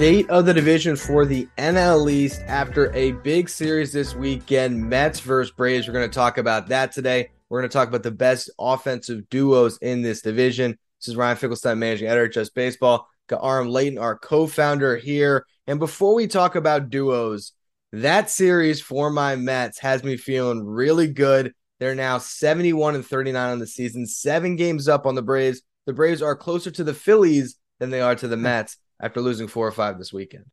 State of the division for the NL East after a big series this weekend, Mets versus Braves. We're going to talk about that today. We're going to talk about the best offensive duos in this division. This is Ryan Finkelstein, managing editor at Just Baseball. Got Aram Leighton, our co-founder here. And before we talk about duos, that series for my Mets has me feeling really good. They're now 71 and 39 on the season, seven games up on the Braves. The Braves are closer to the Phillies than they are to the hmm. Mets after losing four or five this weekend.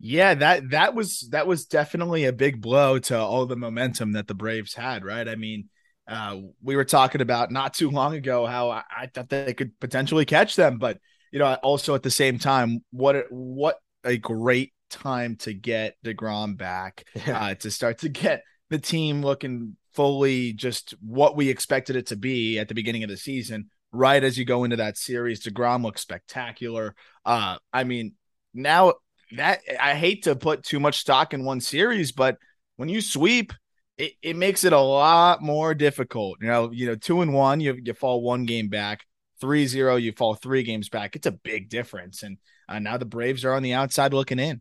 Yeah, that that was that was definitely a big blow to all the momentum that the Braves had, right? I mean, uh, we were talking about not too long ago how I, I thought they could potentially catch them, but you know, also at the same time, what what a great time to get Degrom back yeah. uh, to start to get the team looking fully just what we expected it to be at the beginning of the season. Right as you go into that series, Degrom looks spectacular. Uh, I mean, now that I hate to put too much stock in one series, but when you sweep, it, it makes it a lot more difficult. You know, you know, two and one, you you fall one game back. Three zero, you fall three games back. It's a big difference, and uh, now the Braves are on the outside looking in.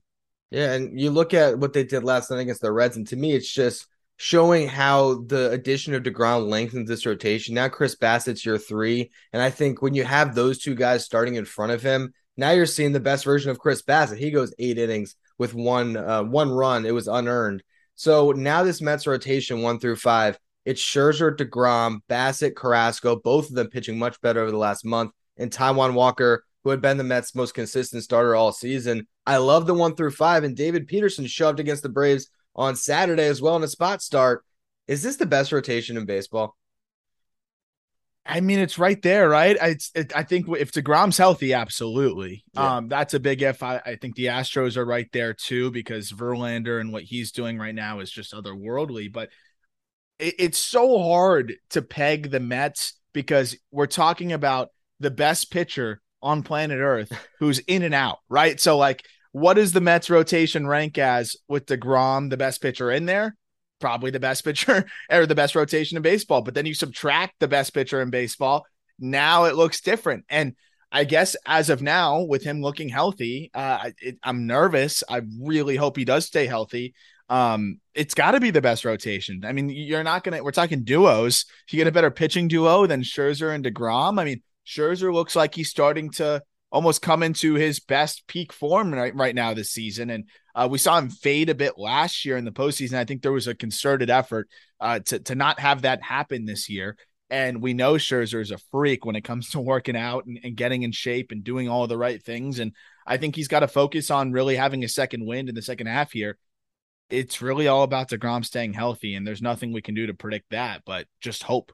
Yeah, and you look at what they did last night against the Reds, and to me, it's just showing how the addition of DeGrom lengthens this rotation. Now Chris Bassitt's your three, and I think when you have those two guys starting in front of him, now you're seeing the best version of Chris Bassitt. He goes eight innings with one uh, one run. It was unearned. So now this Mets rotation one through five, it's Scherzer, DeGrom, Bassitt, Carrasco, both of them pitching much better over the last month, and Taijuan Walker who had been the Mets' most consistent starter all season. I love the one through five, and David Peterson shoved against the Braves on Saturday as well in a spot start. Is this the best rotation in baseball? I mean, it's right there, right? It's, it, I think if Degrom's healthy, absolutely. Yeah. Um, that's a big if. I, I think the Astros are right there too because Verlander and what he's doing right now is just otherworldly. But it, it's so hard to peg the Mets because we're talking about the best pitcher on planet Earth who's in and out, right? So, like, what does the Mets rotation rank as with DeGrom, the best pitcher in there? Probably the best pitcher or the best rotation in baseball. But then you subtract the best pitcher in baseball. Now it looks different. And I guess as of now, with him looking healthy, uh, it, I'm nervous. I really hope he does stay healthy. Um, it's got to be the best rotation. I mean, you're not gonna. We're talking duos. You get a better pitching duo than Scherzer and Degrom. I mean, Scherzer looks like he's starting to almost come into his best peak form right, right now this season. And uh, we saw him fade a bit last year in the postseason. I think there was a concerted effort uh, to, to not have that happen this year. And we know Scherzer is a freak when it comes to working out and, and getting in shape and doing all the right things. And I think he's got to focus on really having a second wind in the second half here. It's really all about DeGrom staying healthy, and there's nothing we can do to predict that, but just hope.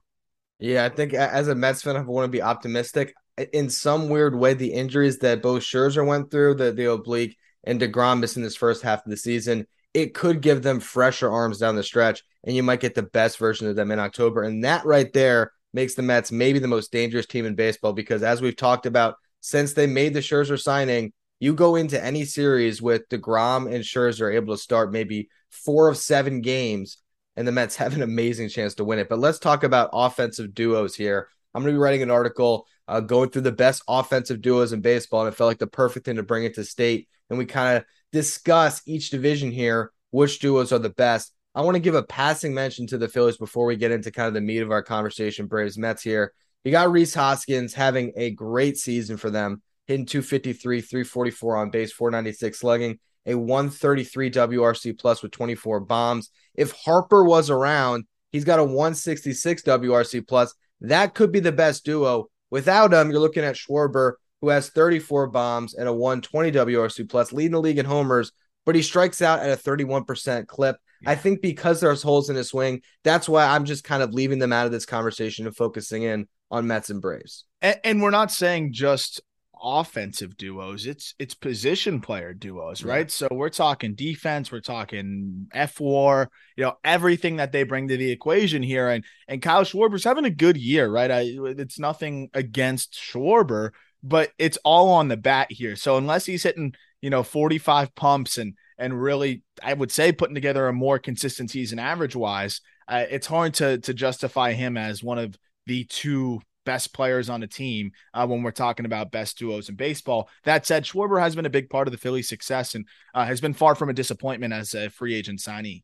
Yeah, I think as a Mets fan, I want to be optimistic. In some weird way, the injuries that both Scherzer went through, the, the oblique, and DeGrom missing this first half of the season, it could give them fresher arms down the stretch, and you might get the best version of them in October. And that right there makes the Mets maybe the most dangerous team in baseball because, as we've talked about, since they made the Scherzer signing, you go into any series with DeGrom and Scherzer able to start maybe four of seven games and the Mets have an amazing chance to win it. But let's talk about offensive duos here. I'm going to be writing an article uh, going through the best offensive duos in baseball, and it felt like the perfect thing to bring it to state. And we kind of discuss each division here, which duos are the best. I want to give a passing mention to the Phillies before we get into kind of the meat of our conversation. Braves Mets here. You got Rhys Hoskins having a great season for them, hitting 253, 344 on base, 496 slugging a 133 WRC plus with 24 bombs. If Harper was around, he's got a 166 WRC plus. That could be the best duo. Without him, you're looking at Schwarber, who has 34 bombs and a 120 WRC plus, leading the league in homers, but he strikes out at a 31% clip. I think because there's holes in his swing, that's why I'm just kind of leaving them out of this conversation and focusing in on Mets and Braves. And, and we're not saying just offensive duos it's it's position player duos right? Yeah. so we're talking defense we're talking fWAR you know everything that they bring to the equation here. And and Kyle Schwarber's having a good year right? I, it's nothing against Schwarber but it's all on the bat here. So unless he's hitting you know 45 pumps and and really I would say putting together a more consistent season average wise uh, it's hard to to justify him as one of the two best players on the team uh, when we're talking about best duos in baseball. That said, Schwarber has been a big part of the Phillies' success and uh, has been far from a disappointment as a free agent signee.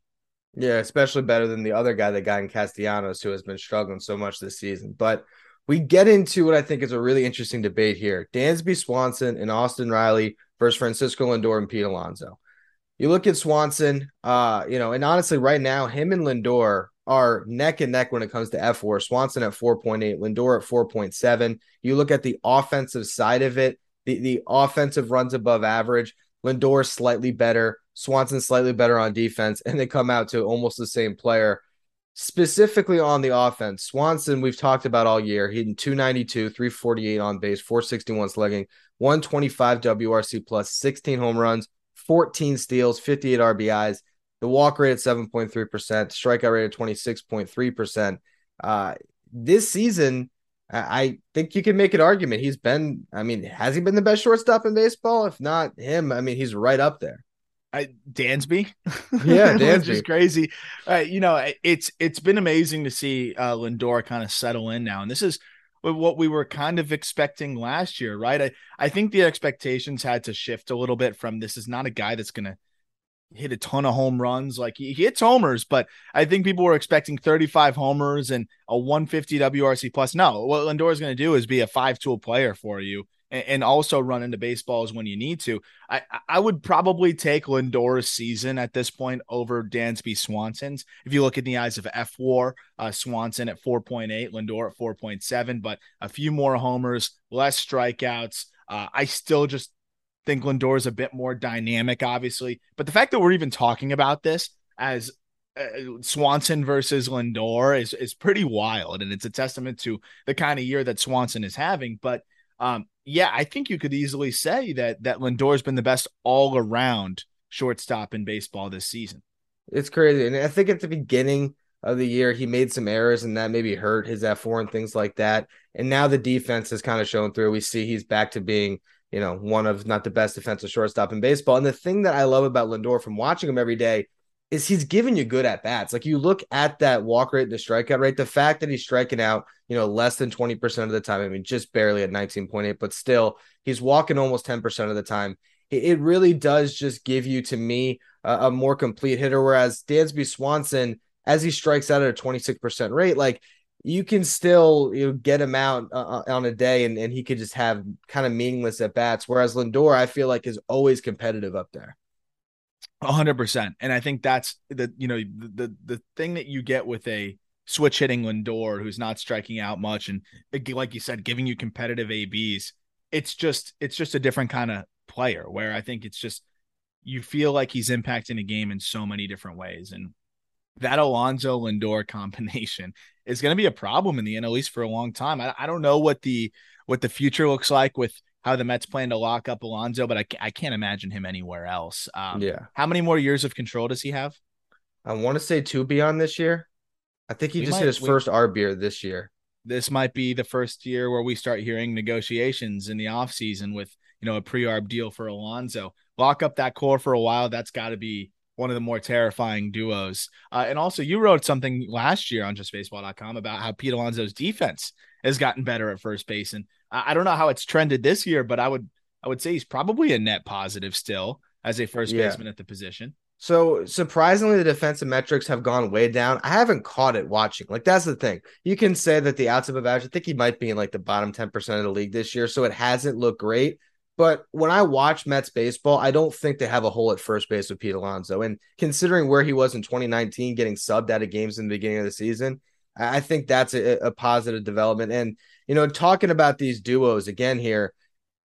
Yeah, especially better than the other guy that got in Castellanos, who has been struggling so much this season. But we get into what I think is a really interesting debate here: Dansby Swanson and Austin Riley versus Francisco Lindor and Pete Alonso. You look at Swanson, uh, you know, and honestly, right now, him and Lindor are neck and neck when it comes to fWAR. Swanson at 4.8, Lindor at 4.7. You look at the offensive side of it, the, the offensive runs above average. Lindor slightly better, Swanson slightly better on defense, and they come out to almost the same player. Specifically on the offense, Swanson, we've talked about all year. hitting 292, 348 on base, 461 slugging, 125 WRC plus, 16 home runs, 14 steals, 58 RBIs. The walk rate at 7.3%, strikeout rate at 26.3%. Uh, this season, I think you can make an argument. He's been, I mean, has he been the best shortstop in baseball? If not him, I mean, he's right up there. I, Dansby, yeah, Dansby is crazy. Uh, you know, it's it's been amazing to see uh, Lindor kind of settle in now, and this is what we were kind of expecting last year, right? I I think the expectations had to shift a little bit from this is not a guy that's going to hit a ton of home runs. Like he, hits homers, but I think people were expecting 35 homers and a 150 WRC plus. No, what Lindor is going to do is be a five tool player for you and, and, also run into baseballs when you need to. I, I would probably take Lindor's season at this point over Dansby Swanson's. If you look in the eyes of fWAR, uh, Swanson at 4.8, Lindor at 4.7, but a few more homers, less strikeouts. Uh, I still just think Lindor is a bit more dynamic, obviously. But the fact that we're even talking about this as uh, Swanson versus Lindor is is pretty wild, and it's a testament to the kind of year that Swanson is having. But um, yeah, I think you could easily say that that Lindor's been the best all around shortstop in baseball this season. It's crazy, and I think at the beginning of the year he made some errors, and that maybe hurt his fWAR and things like that. And now the defense has kind of shown through. We see he's back to being you know, one of not the best defensive shortstop in baseball. And the thing that I love about Lindor from watching him every day is he's giving you good at bats. Like you look at that walk rate, and the strikeout rate, the fact that he's striking out, you know, less than 20% of the time. I mean, just barely at 19.8, but still he's walking almost 10% of the time. It really does just give you, to me, a, a more complete hitter. Whereas Dansby Swanson, as he strikes out at a 26% rate, like you can still you know, get him out uh, uh, on a day and, and he could just have kind of meaningless at bats. Whereas Lindor, I feel like is always competitive up there. A hundred percent. And I think that's the, you know, the, the, the thing that you get with a switch hitting Lindor, who's not striking out much. And like you said, giving you competitive ABs, it's just, it's just a different kind of player where I think it's just, you feel like he's impacting a game in so many different ways. And that Alonso Lindor combination is going to be a problem in the NL East for a long time. I, I don't know what the what the future looks like with how the Mets plan to lock up Alonso, but I, I can't imagine him anywhere else. Um, yeah. How many more years of control does he have? I want to say two beyond this year. I think he we just might, hit his we, first RBR this year. This might be the first year where we start hearing negotiations in the offseason with, you know, a pre-arb deal for Alonso. Lock up that core for a while. That's got to be one of the more terrifying duos. Uh, and also, you wrote something last year on justbaseball.com about how Pete Alonso's defense has gotten better at first base. And I, I don't know how it's trended this year, but I would I would say he's probably a net positive still as a first yeah. baseman at the position. So surprisingly, the defensive metrics have gone way down. I haven't caught it watching. Like that's the thing. You can say that the outside of average. I think he might be in like the bottom ten percent of the league this year, so it hasn't looked great. But when I watch Mets baseball, I don't think they have a hole at first base with Pete Alonso. And considering where he was in 2019, getting subbed out of games in the beginning of the season, I think that's a, a positive development. And, you know, talking about these duos again here,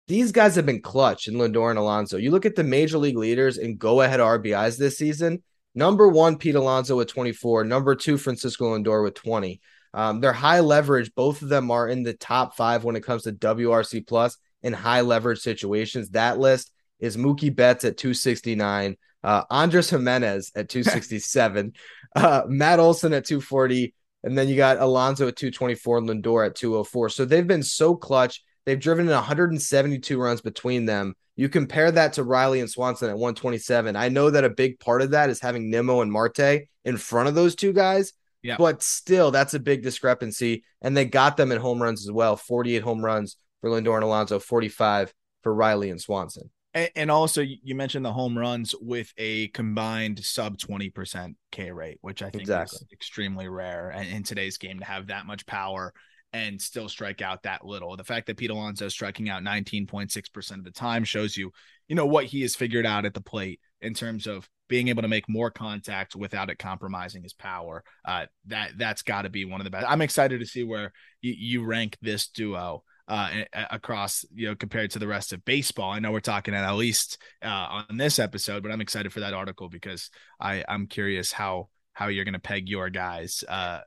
these guys have been clutch in Lindor and Alonso. You look at the major league leaders and go ahead RBIs this season. Number one, Pete Alonso with 24. Number two, Francisco Lindor with 20. Um, they're high leverage. Both of them are in the top five when it comes to WRC plus in high leverage situations. That list is Mookie Betts at 269, uh, Andres Giménez at 267, uh, Matt Olson at 240, and then you got Alonso at 224 and Lindor at 204. So they've been so clutch. They've driven in 172 runs between them. You compare that to Riley and Swanson at 127. I know that a big part of that is having Nimmo and Marte in front of those two guys, Yeah. But still, that's a big discrepancy. And they got them in home runs as well 48 home runs for Lindor and Alonso, 45 for Riley and Swanson. And, and also, you mentioned the home runs with a combined sub 20% K rate, which I think Exactly. is extremely rare in, in today's game to have that much power and still strike out that little. The fact that Pete Alonso is striking out 19.6% of the time shows you, you know, what he has figured out at the plate in terms of being able to make more contact without it compromising his power. Uh, that that's got to be one of the best. I'm excited to see where you, you rank this duo uh, across, you know, compared to the rest of baseball. I know we're talking at least uh, on this episode, but I'm excited for that article because I I'm curious how how you're going to peg your guys uh,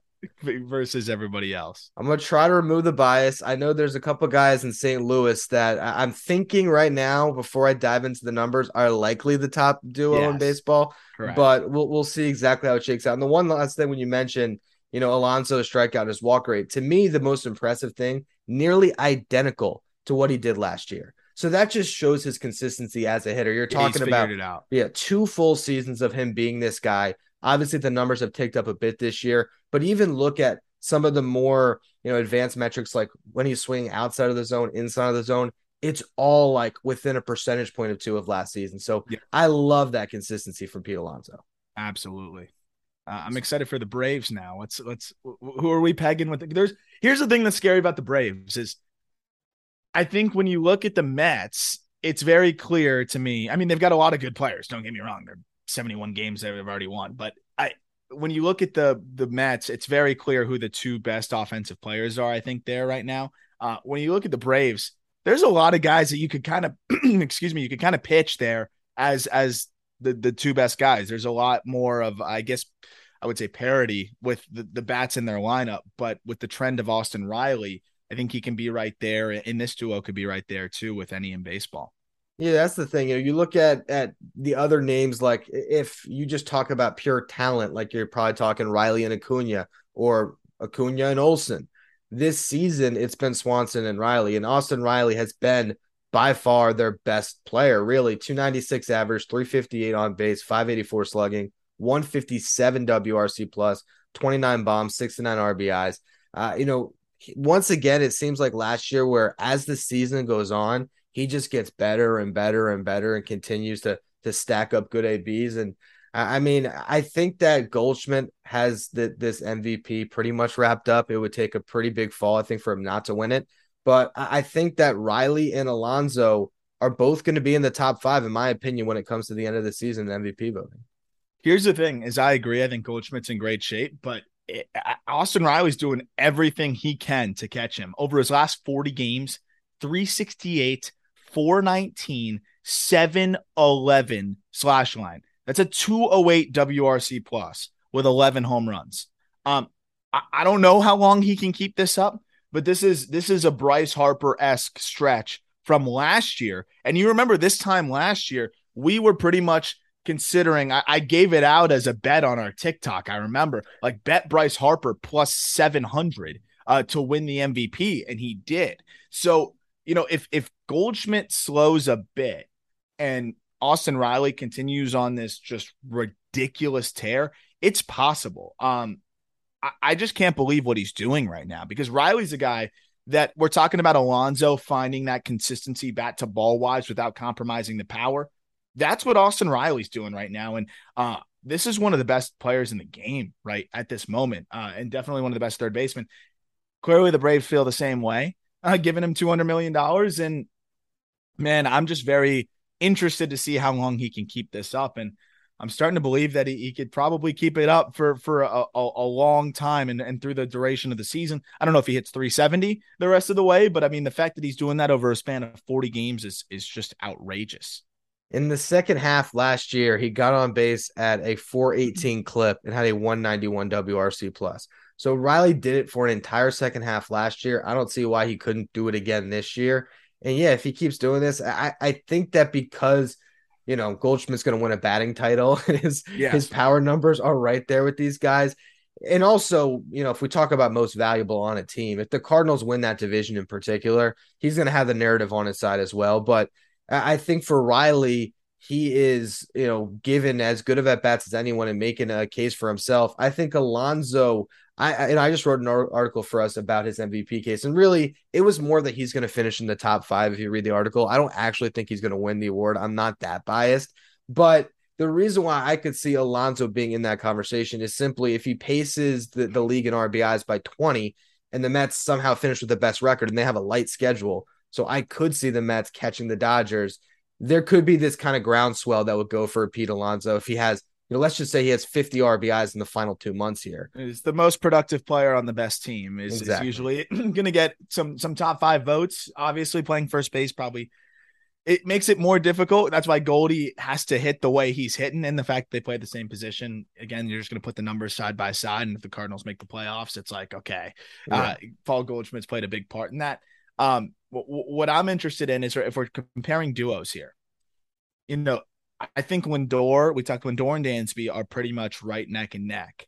versus everybody else. I'm gonna try to remove the bias. I know there's a couple guys in St. Louis that I- I'm thinking right now, before I dive into the numbers, are likely the top duo in baseball. Correct. But we'll we'll see exactly how it shakes out. And the one last thing when you mentioned, you know, Alonso's strikeout, his walk rate, to me, the most impressive thing, nearly identical to what he did last year. So that just shows his consistency as a hitter. You're talking about it out. yeah, two full seasons of him being this guy. Obviously, the numbers have ticked up a bit this year, but even look at some of the more you know advanced metrics, like when he's swinging outside of the zone, inside of the zone. It's all like within a percentage point of two of last season. So Yeah. I love that consistency from Pete Alonso. Absolutely. Uh, I'm excited for the Braves now. Let's let's who are we pegging with? There's here's the thing that's scary about the Braves is I think when you look at the Mets, it's very clear to me. I mean, they've got a lot of good players. Don't get me wrong. They're 71 games they've already won, but I when you look at the the Mets, it's very clear who the two best offensive players are. I think there right now. Uh, when you look at the Braves, there's a lot of guys that you could kind of excuse me, you could kind of pitch there as as the the two best guys. There's a lot more of I guess I would say parity with the, the bats in their lineup, but with the trend of Austin Riley, I think he can be right there. And this duo could be right there too with any in baseball. Yeah, that's the thing. You know, you look at at the other names, like if you just talk about pure talent, like you're probably talking Riley and Acuna or Acuna and Olson. This season, it's been Swanson and Riley, and Austin Riley has been by far their best player. Really, 296 average, 358 on base, 584 slugging, 157 WRC plus, 29 bombs, 69 RBIs. Uh, you know, once again, it seems like last year, where as the season goes on, he just gets better and better and better and continues to to stack up good ABs. And I mean, I think that Goldschmidt has the, this MVP pretty much wrapped up. It would take a pretty big fall, I think, for him not to win it. But I think that Riley and Alonso are both going to be in the top five, in my opinion, when it comes to the end of the season MVP voting. Here's the thing: is I agree. I think Goldschmidt's in great shape, but it, Austin Riley's doing everything he can to catch him. Over his last 40 games 368 419 711 slash line. That's a 208 wrc plus with 11 home runs. Um I, I don't know how long he can keep this up but this is this is a bryce harper-esque stretch from last year. And you remember this time last year we were pretty much considering I, I, gave it out as a bet on our TikTok. I remember like bet Bryce Harper plus 700 uh, to win the MVP, and he did. So, you know, if if Goldschmidt slows a bit and Austin Riley continues on this just ridiculous tear, it's possible. Um, I, I just can't believe what he's doing right now because Riley's a guy that we're talking about Alonso finding that consistency bat to ball wise without compromising the power that's what Austin Riley's doing right now. And uh, this is one of the best players in the game right at this moment, uh, and definitely one of the best third basemen. Clearly, the Braves feel the same way, uh, giving him two hundred million dollars. And man, I'm just very interested to see how long he can keep this up. And I'm starting to believe that he, he could probably keep it up for for a, a, a long time and, and through the duration of the season. I don't know if he hits 370 the rest of the way, but I mean the fact that he's doing that over a span of 40 games is is just outrageous. In the second half last year, he got on base at a 418 clip and had a 191 WRC plus. So Riley did it for an entire second half last year. I don't see why he couldn't do it again this year. And yeah, if he keeps doing this, I, I think that because you know Goldschmidt's going to win a batting title, his his power numbers are right there with these guys. And also, you know, if we talk about most valuable on a team, if the Cardinals win that division in particular, he's going to have the narrative on his side as well. But I I think for Riley, he is, you know, given as good of at bats as anyone and making a case for himself. I think Alonso, I and I just wrote an article for us about his MVP case, and really it was more that he's going to finish in the top five. If you read the article, I don't actually think he's going to win the award. I'm not that biased, but the reason why I could see Alonso being in that conversation is simply if he paces the, the league in RBIs by 20 and the Mets somehow finish with the best record and they have a light schedule. So I could see the Mets catching the Dodgers there could be this kind of groundswell that would go for Pete Alonso if he has, you know, let's just say he has 50 RBIs in the final two months here. He's the most productive player on the best team. Is, exactly. is usually going to get some some top five votes. Obviously, playing first base probably it makes it more difficult. That's why Goldie has to hit the way he's hitting, and the fact they play the same position. Again, you're just going to put the numbers side by side, and if the Cardinals make the playoffs, it's like okay. Yeah. Uh, Paul Goldschmidt's played a big part in that. Um, what I'm interested in is if we're comparing duos here, you know, I think Lindor, we talked Lindor and Dansby are pretty much right neck and neck.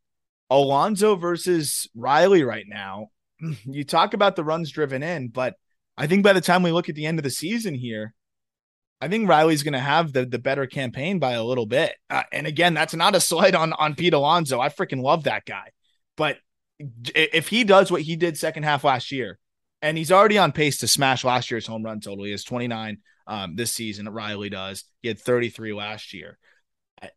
Alonso versus Riley right now, you talk about the runs driven in, but I think by the time we look at the end of the season here, I think Riley's going to have the the better campaign by a little bit. Uh, and again, that's not a slight on on Pete Alonso. I freaking love that guy. But if he does what he did second half last year, and he's already on pace to smash last year's home run total. He has 29 um, this season. Riley does. He had 33 last year. I,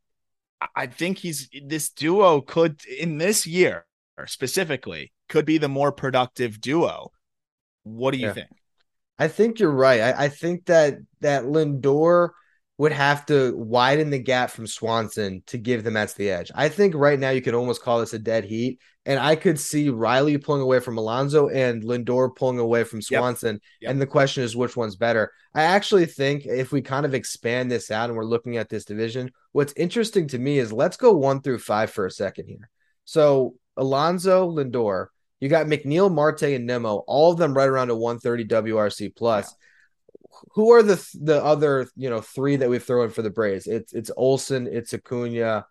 I think he's this duo could in this year specifically could be the more productive duo. What do you yeah. think? I think you're right. I, I think that that Lindor would have to widen the gap from Swanson to give the Mets the edge. I think right now you could almost call this a dead heat. And I could see Riley pulling away from Alonso and Lindor pulling away from Swanson. Yep. Yep. And the question is which one's better. I actually think if we kind of expand this out and we're looking at this division, what's interesting to me is let's go one through five for a second here. So Alonso, Lindor, you got McNeil, Marte, and Nimmo, all of them right around a 130 WRC plus. Yeah who are the the other you know three that we've thrown for the Braves? It's it's Olson, it's Acuna.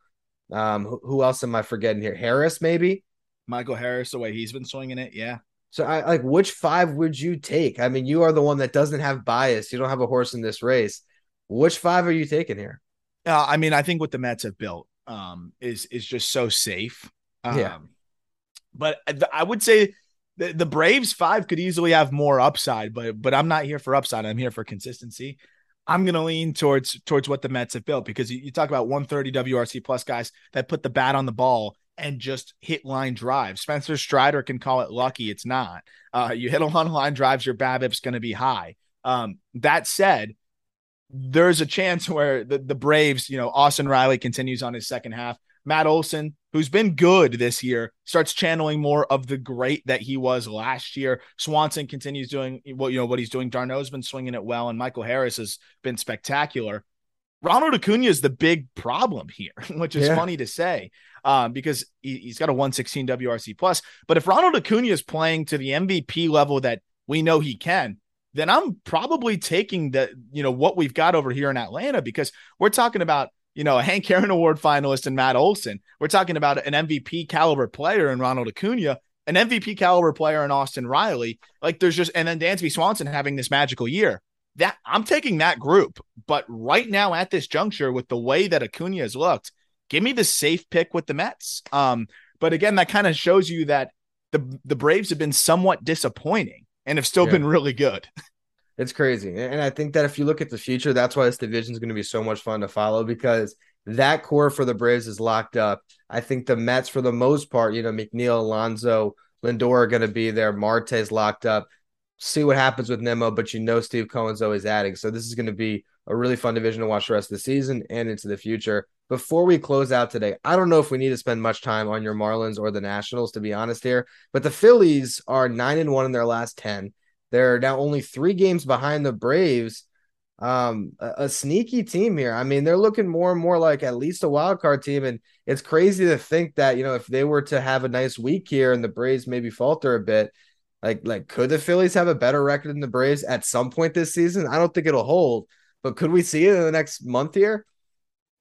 Um, who, who else am I forgetting here? Harris, maybe. Michael Harris, the way he's been swinging it, yeah. So I like which five would you take? I mean, you are the one that doesn't have bias. You don't have a horse in this race. Which five are you taking here? Uh, I mean, I think what the Mets have built um, is is just so safe. Um, yeah. But I would say the, the Braves five could easily have more upside, but but I'm not here for upside. I'm here for consistency. I'm going to lean towards towards what the Mets have built because you, you, talk about 130 WRC plus guys that put the bat on the ball and just hit line drives. Spencer Strider can call it lucky. It's not. Uh, you hit a lot of line drives, your BABIP's going to be high. Um, that said, there's a chance where the, the Braves, you know, Austin Riley continues on his second half. Matt Olson, who's been good this year, starts channeling more of the great that he was last year. Swanson continues doing what you know what he's doing. d'Arnaud's been swinging it well, and Michael Harris has been spectacular. Ronald Acuna is the big problem here, which is yeah. funny to say um, because he, has got a 116 WRC plus. But if Ronald Acuna is playing to the MVP level that we know he can, then I'm probably taking the you know what we've got over here in Atlanta because we're talking about you know, a Hank Aaron Award finalist in Matt Olson. We're talking about an MVP caliber player in Ronald Acuna, an MVP caliber player in Austin Riley. Like there's just, and then Dansby Swanson having this magical year. That I'm taking that group. But right now at this juncture, with the way that Acuna has looked, give me the safe pick with the Mets. Um, but again, that kind of shows you that the the Braves have been somewhat disappointing and have still yeah. been really good. It's crazy. And I think that if you look at the future, that's why this division is going to be so much fun to follow because that core for the Braves is locked up. I think the Mets, for the most part, you know, McNeil, Alonso, Lindor are going to be there. Marte's locked up. See what happens with Nimmo, but you know Steve Cohen's always adding. So this is going to be a really fun division to watch the rest of the season and into the future. Before we close out today, I don't know if we need to spend much time on your Marlins or the Nationals, to be honest here, but the Phillies are nine and one in their last 10. They're now only three games behind the Braves. Um, a, a, sneaky team here. I mean, they're looking more and more like at least a wild card team, and it's crazy to think that you know if they were to have a nice week here and the Braves maybe falter a bit, like like could the Phillies have a better record than the Braves at some point this season? I don't think it'll hold, but could we see it in the next month here?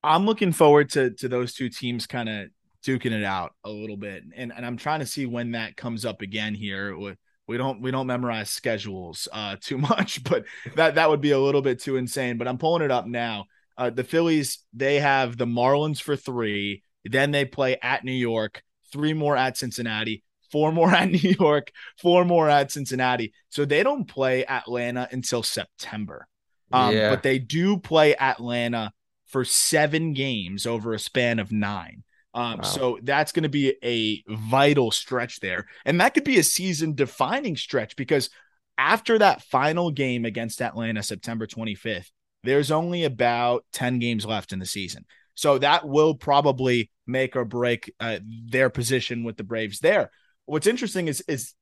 I'm looking forward to to those two teams kind of duking it out a little bit, and and I'm trying to see when that comes up again here with we don't we don't memorize schedules uh too much but that that would be a little bit too insane but i'm pulling it up now Uh, the Phillies, they have the Marlins for three. Then they play at New York, three more at Cincinnati, four more at New York, four more at Cincinnati. So they don't play Atlanta until September. Um, Yeah. But they do play Atlanta for seven games over a span of nine. Um, Wow. So that's going to be a vital stretch there. And that could be a season defining stretch because after that final game against Atlanta, September 25th, there's only about 10 games left in the season. So that will probably make or break uh, their position with the Braves there. What's interesting is is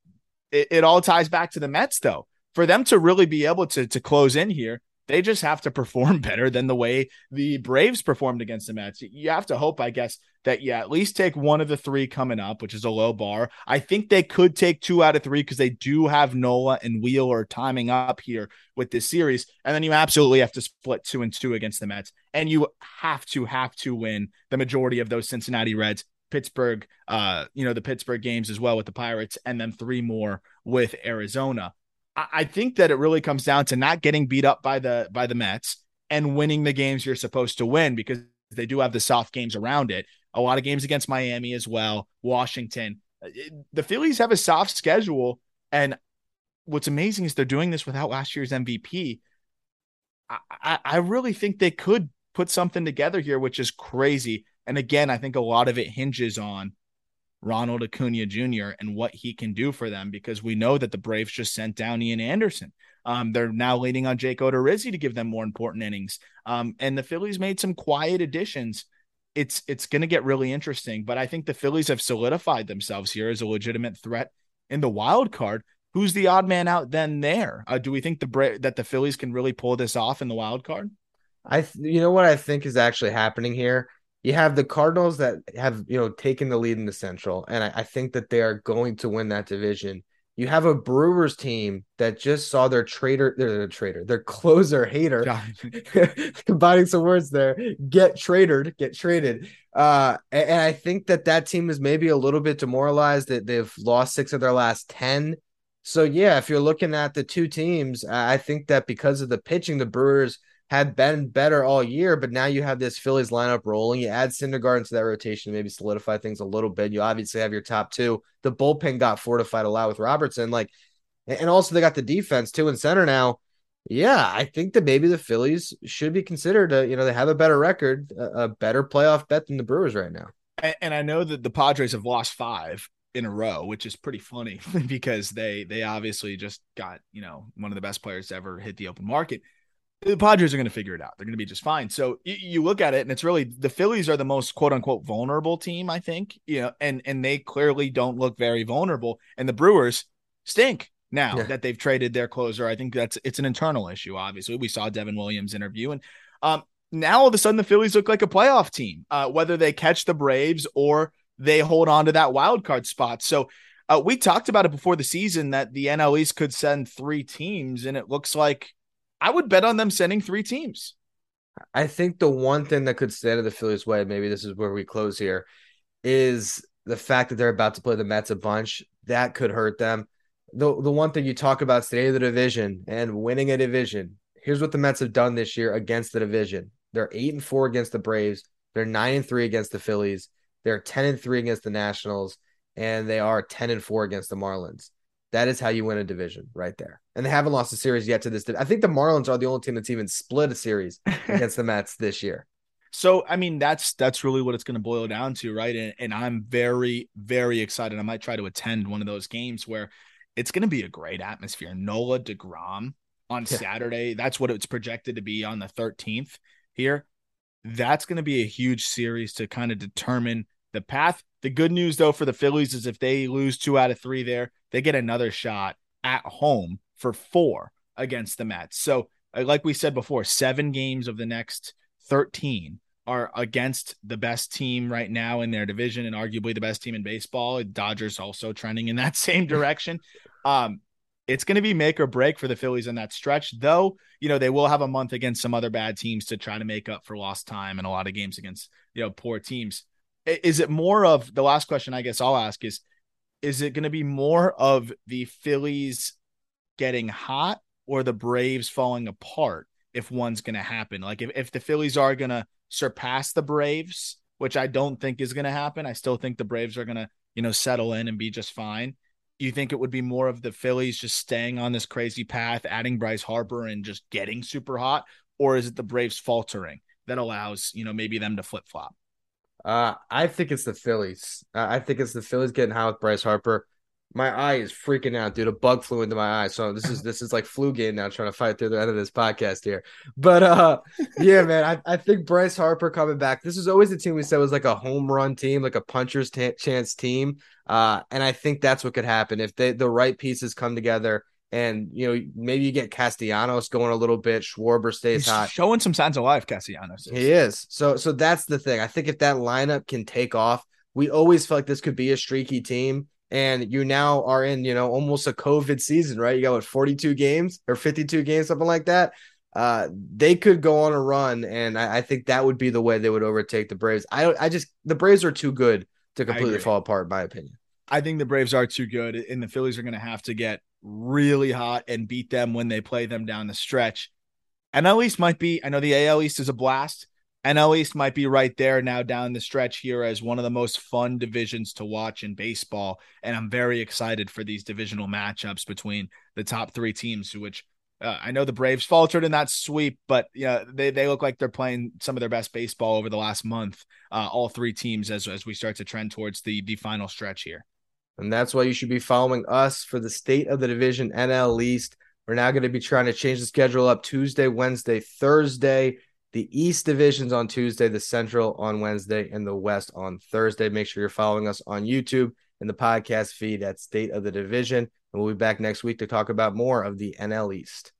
it, it all ties back to the Mets though. For them to really be able to to close in here, they just have to perform better than the way the Braves performed against the Mets. You have to hope, I guess, that you at least take one of the three coming up, which is a low bar. I think they could take two out of three because they do have Nola and Wheeler timing up here with this series. And then you absolutely have to split two and two against the Mets. And you have to have to win the majority of those Cincinnati Reds, Pittsburgh, uh, you know, the Pittsburgh games as well with the Pirates, and then three more with Arizona. I, think that it really comes down to not getting beat up by the by the Mets and winning the games you're supposed to win because they do have the soft games around it. A lot of games against Miami as well, Washington. Uh, the Phillies have a soft schedule, and what's amazing is they're doing this without last year's MVP. I, I really think they could put something together here, which is crazy. And again, I think a lot of it hinges on Ronald Acuna Jr. and what he can do for them because we know that the Braves just sent down Ian Anderson. Um, they're now leaning on Jake Odorizzi to give them more important innings. Um, and the Phillies made some quiet additions. It's it's going to get really interesting, but I think the Phillies have solidified themselves here as a legitimate threat in the wild card. Who's the odd man out then there? Uh, do we think the Bra- that the Phillies can really pull this off in the wild card? I th- you know what I think is actually happening here. You have the Cardinals that have you know taken the lead in the Central, and I, I think that they are going to win that division. You have a Brewers team that just saw their trader, their trader, their closer hater, combining some words there, get traded, get traded. Uh, and, and I think that that team is maybe a little bit demoralized that they've lost six of their last ten. So yeah, if you're looking at the two teams, I think that because of the pitching, the Brewers had been better all year, but now you have this Phillies lineup rolling. You add Syndergaard into that rotation, maybe solidify things a little bit. You obviously have your top two. The bullpen got fortified a lot with Robertson, like, and also they got the defense too in center now. Yeah, I think that maybe the Phillies should be considered. A, you know, they have a better record, a, a better playoff bet than the Brewers right now. And, and I know that the Padres have lost five in a row, which is pretty funny because they they obviously just got you know one of the best players to ever hit the open market. The Padres are going to figure it out. They're going to be just fine. So you, you look at it, and it's really the Phillies are the most quote unquote vulnerable team, I think. You know, and and they clearly don't look very vulnerable, and the Brewers stink now Yeah. that they've traded their closer. I think that's it's an internal issue. Obviously, we saw Devin Williams interview, and um, now all of a sudden the Phillies look like a playoff team, uh, whether they catch the Braves or they hold on to that wild card spot. So uh, we talked about it before the season that the NL East could send three teams, and it looks like I would bet on them sending three teams. I think the one thing that could stand in the Phillies' way, maybe this is where we close here, is the fact that they're about to play the Mets a bunch. That could hurt them. The the one thing you talk about today of the division and winning a division. Here's what the Mets have done this year against the division. They're eight and four against the Braves. They're nine and three against the Phillies. They're ten and three against the Nationals, and they are ten and four against the Marlins. That is how you win a division right there. And they haven't lost a series yet to this. I think the Marlins are the only team that's even split a series against the Mets this year. So I mean that's that's really what it's going to boil down to, right? And, and I'm very very excited. I might try to attend one of those games where it's going to be a great atmosphere. Nola Degrom on Yeah. Saturday. That's what it's projected to be on the 13th here. That's going to be a huge series to kind of determine the path. The good news though for the Phillies is if they lose two out of three there, they get another shot at home for four against the Mets. So uh, like we said before, seven games of the next 13 are against the best team right now in their division and arguably the best team in baseball. Dodgers also trending in that same direction. Um, it's going to be make or break for the Phillies in that stretch, though. You know they will have a month against some other bad teams to try to make up for lost time and a lot of games against you know poor teams. Is it more of the last question? I guess I'll ask is: Is it going to be more of the Phillies getting hot or the Braves falling apart if one's going to happen. Like if, if the Phillies are going to surpass the Braves, which I don't think is going to happen, I still think the Braves are going to, you know, settle in and be just fine. You think it would be more of the Phillies just staying on this crazy path, adding Bryce Harper and just getting super hot? Or is it the Braves faltering that allows, you know, maybe them to flip flop? Uh, I think it's the Phillies. Uh, I think it's the Phillies getting high with Bryce Harper my eye is freaking out, dude. A bug flew into my eye. So this is this is like flu game now, trying to fight through the end of this podcast here. But uh yeah, man, I, I think Bryce Harper coming back. This is always the team we said was like a home run team, like a puncher's t- chance team. Uh, and I think that's what could happen if they the right pieces come together. And you know, maybe you get Castellanos going a little bit. Schwarber stays He's hot, showing some signs of life. Castellanos, is. he is. So, so that's the thing. I think if that lineup can take off, we always felt like this could be a streaky team and you now are in, you know, almost a COVID season, right? You got what 42 games or 52 games, something like that. Uh, they could go on a run, and I, I, think that would be the way they would overtake the Braves. I I just the Braves are too good to completely fall apart, in my opinion. I think the Braves are too good, and the Phillies are going to have to get really hot and beat them when they play them down the stretch. And at least might be. I know the AL East is a blast. NL East might be right there now down the stretch here as one of the most fun divisions to watch in baseball. And I'm very excited for these divisional matchups between the top three teams, which uh, I know the Braves faltered in that sweep, but yeah, they, they look like they're playing some of their best baseball over the last month. Uh, all three teams as as we start to trend towards the the final stretch here. And that's why you should be following us for the state of the division NL East. We're now going to be trying to change the schedule up Tuesday, Wednesday, Thursday the East divisions on Tuesday, the Central on Wednesday, and the West on Thursday. Make sure you're following us on YouTube and the podcast feed at State of the Division. And we'll be back next week to talk about more of the NL East.